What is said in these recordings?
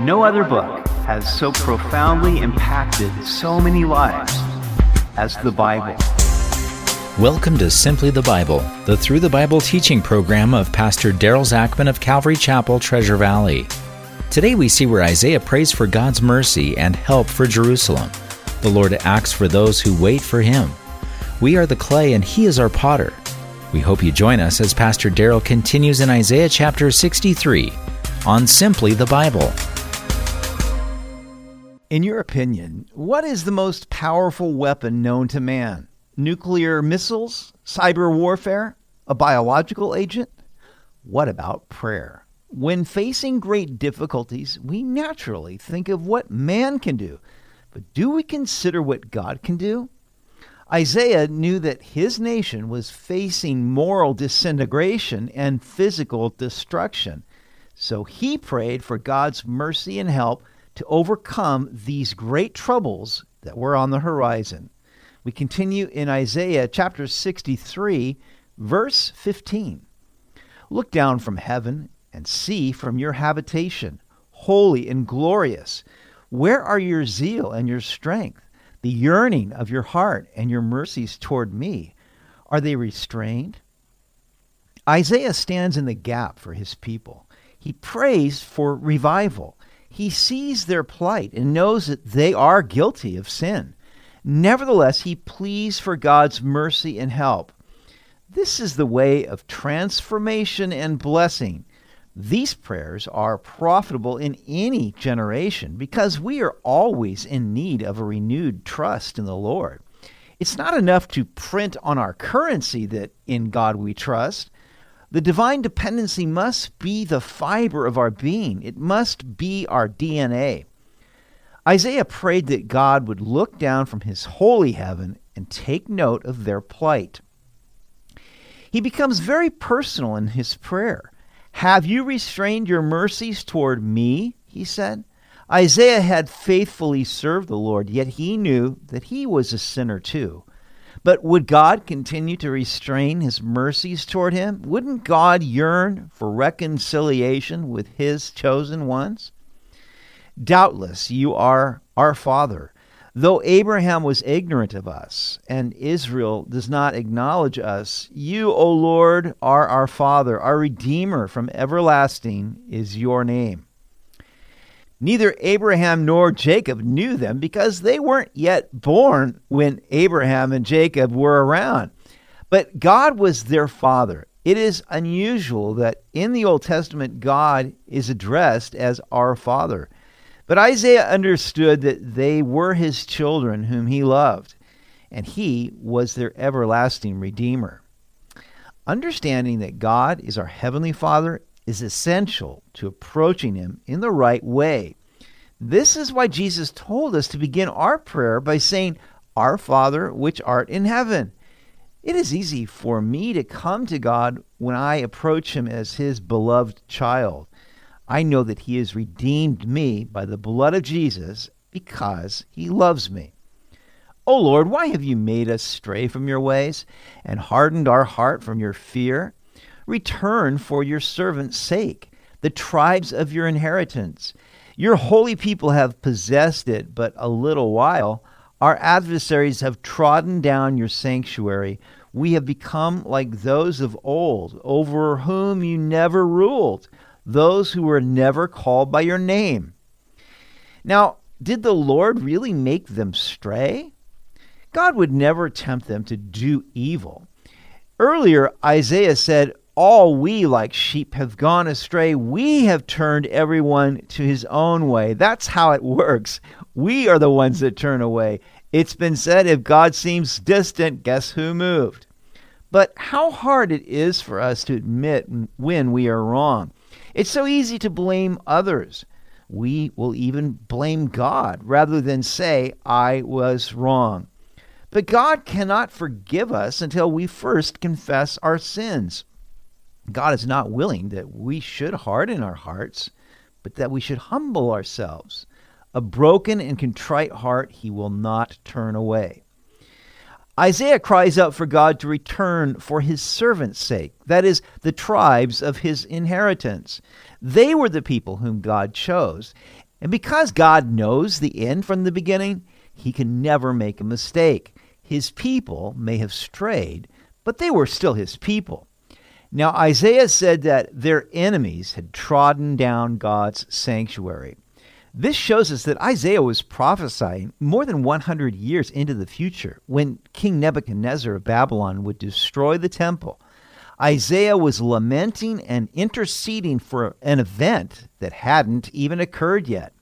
No other book has so profoundly impacted so many lives as the Bible. Welcome to Simply the Bible, the Through the Bible teaching program of Pastor Daryl Zachman of Calvary Chapel, Treasure Valley. Today we see where Isaiah prays for God's mercy and help for Jerusalem. The Lord acts for those who wait for Him. We are the clay and He is our potter. We hope you join us as Pastor Daryl continues in Isaiah chapter 63 on Simply the Bible. In your opinion, what is the most powerful weapon known to man? Nuclear missiles? Cyber warfare? A biological agent? What about prayer? When facing great difficulties, we naturally think of what man can do. But do we consider what God can do? Isaiah knew that his nation was facing moral disintegration and physical destruction. So he prayed for God's mercy and help to overcome these great troubles that were on the horizon. We continue in Isaiah chapter 63, verse 15. Look down from heaven and see from your habitation, holy and glorious. Where are your zeal and your strength? the yearning of your heart and your mercies toward me, are they restrained? Isaiah stands in the gap for his people. He prays for revival. He sees their plight and knows that they are guilty of sin. Nevertheless, he pleads for God's mercy and help. This is the way of transformation and blessing these prayers are profitable in any generation because we are always in need of a renewed trust in the Lord. It's not enough to print on our currency that in God we trust. The divine dependency must be the fiber of our being, it must be our DNA. Isaiah prayed that God would look down from his holy heaven and take note of their plight. He becomes very personal in his prayer. Have you restrained your mercies toward me? He said. Isaiah had faithfully served the Lord, yet he knew that he was a sinner too. But would God continue to restrain his mercies toward him? Wouldn't God yearn for reconciliation with his chosen ones? Doubtless you are our Father, Though Abraham was ignorant of us, and Israel does not acknowledge us, you, O Lord, are our Father, our Redeemer from everlasting is your name. Neither Abraham nor Jacob knew them because they weren't yet born when Abraham and Jacob were around. But God was their father. It is unusual that in the Old Testament, God is addressed as our father. But Isaiah understood that they were his children whom he loved, and he was their everlasting Redeemer. Understanding that God is our Heavenly Father is essential to approaching Him in the right way. This is why Jesus told us to begin our prayer by saying, Our Father, which art in heaven. It is easy for me to come to God when I approach Him as His beloved child. I know that He has redeemed me by the blood of Jesus because He loves me. O Lord, why have you made us stray from your ways and hardened our heart from your fear? Return for your servant's sake, the tribes of your inheritance. Your holy people have possessed it but a little while. Our adversaries have trodden down your sanctuary. We have become like those of old, over whom you never ruled those who were never called by your name. Now, did the Lord really make them stray? God would never tempt them to do evil. Earlier, Isaiah said, All we like sheep have gone astray. We have turned everyone to his own way. That's how it works. We are the ones that turn away. It's been said, if God seems distant, guess who moved? But how hard it is for us to admit when we are wrong. It's so easy to blame others. We will even blame God rather than say, I was wrong. But God cannot forgive us until we first confess our sins. God is not willing that we should harden our hearts, but that we should humble ourselves. A broken and contrite heart he will not turn away. Isaiah cries out for God to return for his servants' sake, that is, the tribes of his inheritance. They were the people whom God chose, And because God knows the end from the beginning, he can never make a mistake. His people may have strayed, but they were still his people. Now, Isaiah said that their enemies had trodden down God's sanctuary. This shows us that Isaiah was prophesying more than 100 years into the future when King Nebuchadnezzar of Babylon would destroy the temple. Isaiah was lamenting and interceding for an event that hadn't even occurred yet.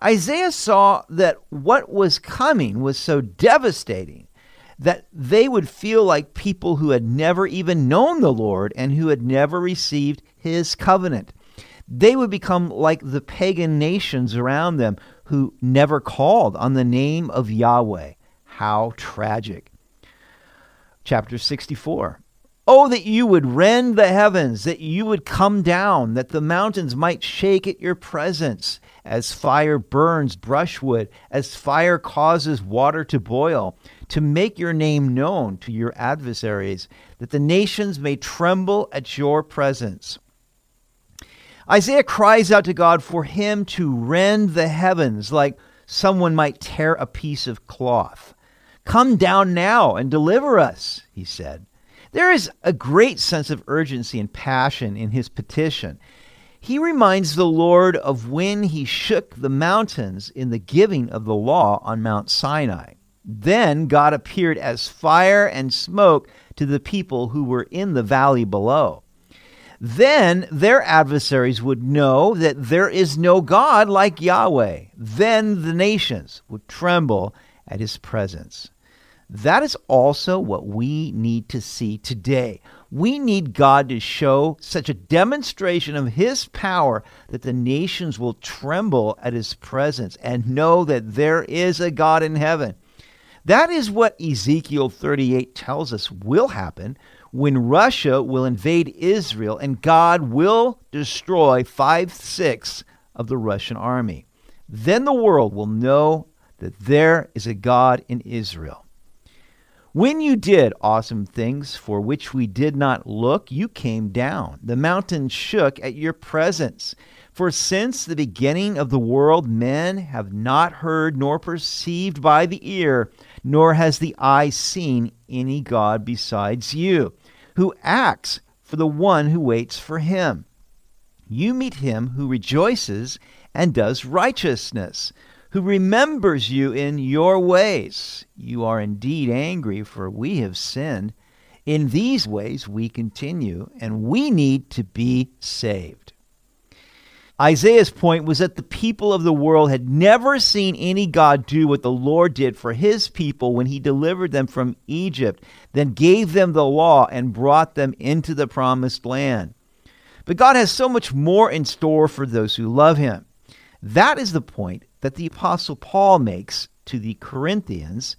Isaiah saw that what was coming was so devastating that they would feel like people who had never even known the Lord and who had never received his covenant they would become like the pagan nations around them who never called on the name of Yahweh. How tragic. Chapter 64. Oh, that you would rend the heavens, that you would come down, that the mountains might shake at your presence, as fire burns brushwood, as fire causes water to boil, to make your name known to your adversaries, that the nations may tremble at your presence. Isaiah cries out to God for him to rend the heavens like someone might tear a piece of cloth. Come down now and deliver us, he said. There is a great sense of urgency and passion in his petition. He reminds the Lord of when he shook the mountains in the giving of the law on Mount Sinai. Then God appeared as fire and smoke to the people who were in the valley below then their adversaries would know that there is no God like Yahweh. Then the nations would tremble at his presence. That is also what we need to see today. We need God to show such a demonstration of his power that the nations will tremble at his presence and know that there is a God in heaven. That is what Ezekiel 38 tells us will happen when Russia will invade Israel and God will destroy five sixths of the Russian army. Then the world will know that there is a God in Israel. When you did awesome things for which we did not look, you came down. The mountains shook at your presence. For since the beginning of the world, men have not heard nor perceived by the ear, nor has the eye seen any God besides you who acts for the one who waits for him. You meet him who rejoices and does righteousness, who remembers you in your ways. You are indeed angry, for we have sinned. In these ways we continue, and we need to be saved. Isaiah's point was that the people of the world had never seen any God do what the Lord did for his people when he delivered them from Egypt, then gave them the law and brought them into the promised land. But God has so much more in store for those who love him. That is the point that the apostle Paul makes to the Corinthians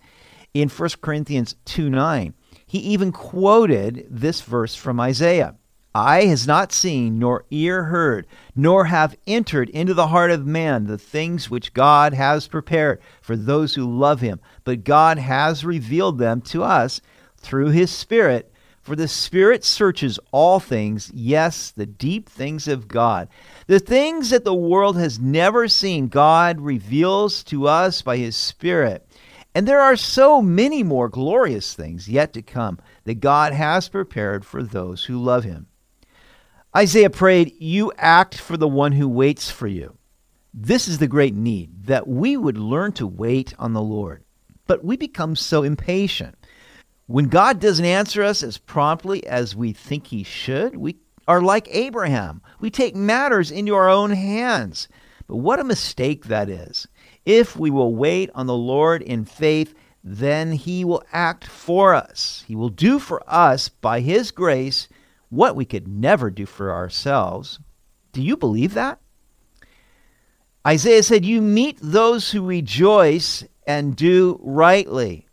in 1 Corinthians 2 9. He even quoted this verse from Isaiah. Eye has not seen, nor ear heard, nor have entered into the heart of man the things which God has prepared for those who love him. But God has revealed them to us through his Spirit. For the Spirit searches all things, yes, the deep things of God. The things that the world has never seen, God reveals to us by his Spirit. And there are so many more glorious things yet to come that God has prepared for those who love him. Isaiah prayed, You act for the one who waits for you. This is the great need, that we would learn to wait on the Lord. But we become so impatient. When God doesn't answer us as promptly as we think He should, we are like Abraham. We take matters into our own hands. But what a mistake that is. If we will wait on the Lord in faith, then He will act for us. He will do for us, by His grace, what we could never do for ourselves. Do you believe that? Isaiah said, You meet those who rejoice and do rightly.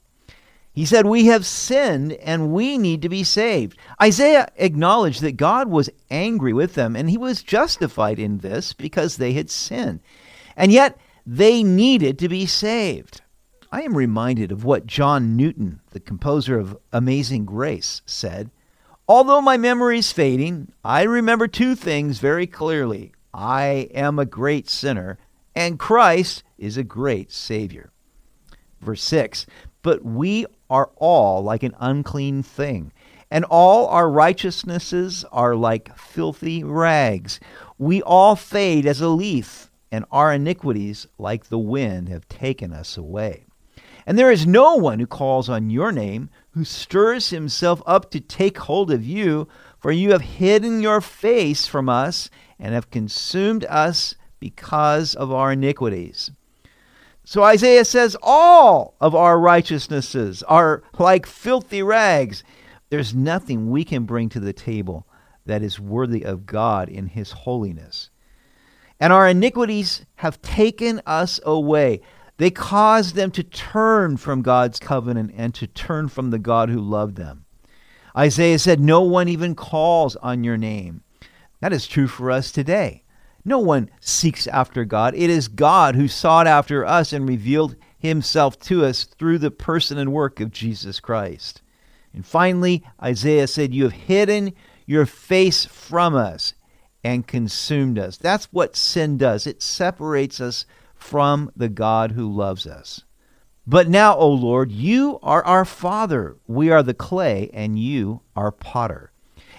He said, We have sinned and we need to be saved. Isaiah acknowledged that God was angry with them and he was justified in this because they had sinned. And yet they needed to be saved. I am reminded of what John Newton, the composer of Amazing Grace, said. Although my memory is fading, I remember two things very clearly. I am a great sinner, and Christ is a great Savior. Verse 6 But we are all like an unclean thing, and all our righteousnesses are like filthy rags. We all fade as a leaf, and our iniquities, like the wind, have taken us away. And there is no one who calls on your name, who stirs himself up to take hold of you, for you have hidden your face from us and have consumed us because of our iniquities. So Isaiah says, All of our righteousnesses are like filthy rags. There's nothing we can bring to the table that is worthy of God in His holiness. And our iniquities have taken us away. They caused them to turn from God's covenant and to turn from the God who loved them. Isaiah said, No one even calls on your name. That is true for us today. No one seeks after God. It is God who sought after us and revealed himself to us through the person and work of Jesus Christ. And finally, Isaiah said, You have hidden your face from us and consumed us. That's what sin does. It separates us from the God who loves us. But now, O Lord, you are our Father. We are the clay, and you are potter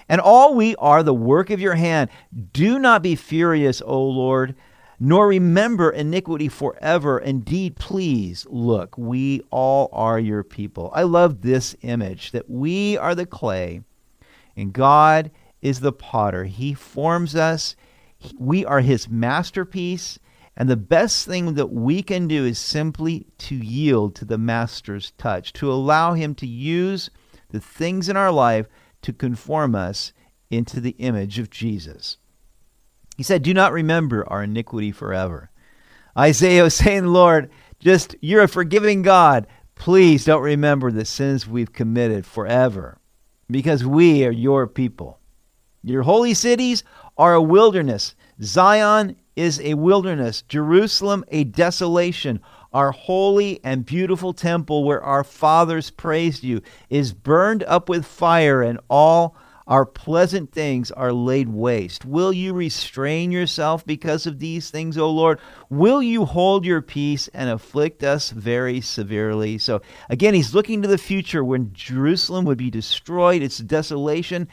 and all we are the work of your hand. Do not be furious, O Lord, nor remember iniquity forever. Indeed, please look, we all are your people. I love this image that we are the clay and God is the potter. He forms us, we are his masterpiece. And the best thing that we can do is simply to yield to the master's touch, to allow him to use the things in our life to conform us into the image of Jesus. He said, Do not remember our iniquity forever. Isaiah was saying, Lord, just you're a forgiving God. Please don't remember the sins we've committed forever because we are your people. Your holy cities are a wilderness. Zion is a wilderness. Jerusalem, a desolation. Our holy and beautiful temple where our fathers praised you is burned up with fire, and all our pleasant things are laid waste. Will you restrain yourself because of these things, O Lord? Will you hold your peace and afflict us very severely? So, again, he's looking to the future when Jerusalem would be destroyed, its desolation,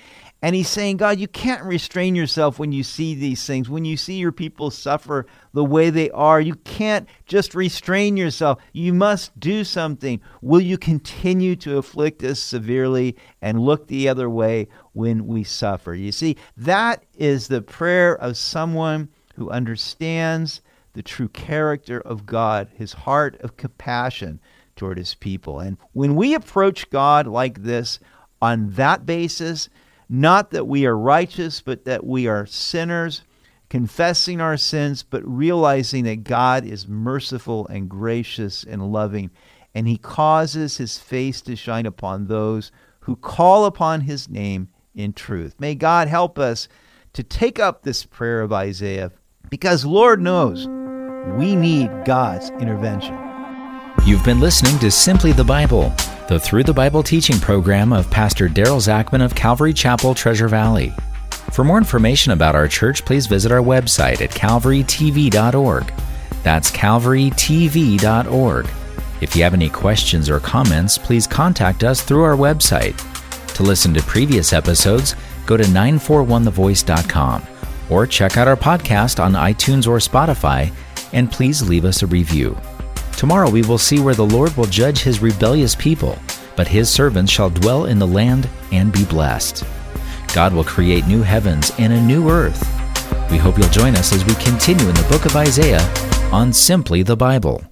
and he's saying, God, you can't restrain yourself when you see these things. When you see your people suffer the way they are, you can't just restrain yourself. You must do something. Will you continue to afflict us severely and look the other way when we suffer? You see, that is the prayer of someone who understands the true character of God, his heart of compassion toward his people. And when we approach God like this, on that basis, not that we are righteous, but that we are sinners, confessing our sins, but realizing that God is merciful and gracious and loving, and He causes His face to shine upon those who call upon His name in truth. May God help us to take up this prayer of Isaiah, because Lord knows we need God's intervention. You've been listening to Simply the Bible the Through the Bible teaching program of Pastor Daryl Zachman of Calvary Chapel, Treasure Valley. For more information about our church, please visit our website at calvarytv.org. That's calvarytv.org. If you have any questions or comments, please contact us through our website. To listen to previous episodes, go to 941thevoice.com or check out our podcast on iTunes or Spotify, and please leave us a review. Tomorrow we will see where the Lord will judge his rebellious people, but his servants shall dwell in the land and be blessed. God will create new heavens and a new earth. We hope you'll join us as we continue in the book of Isaiah on Simply the Bible.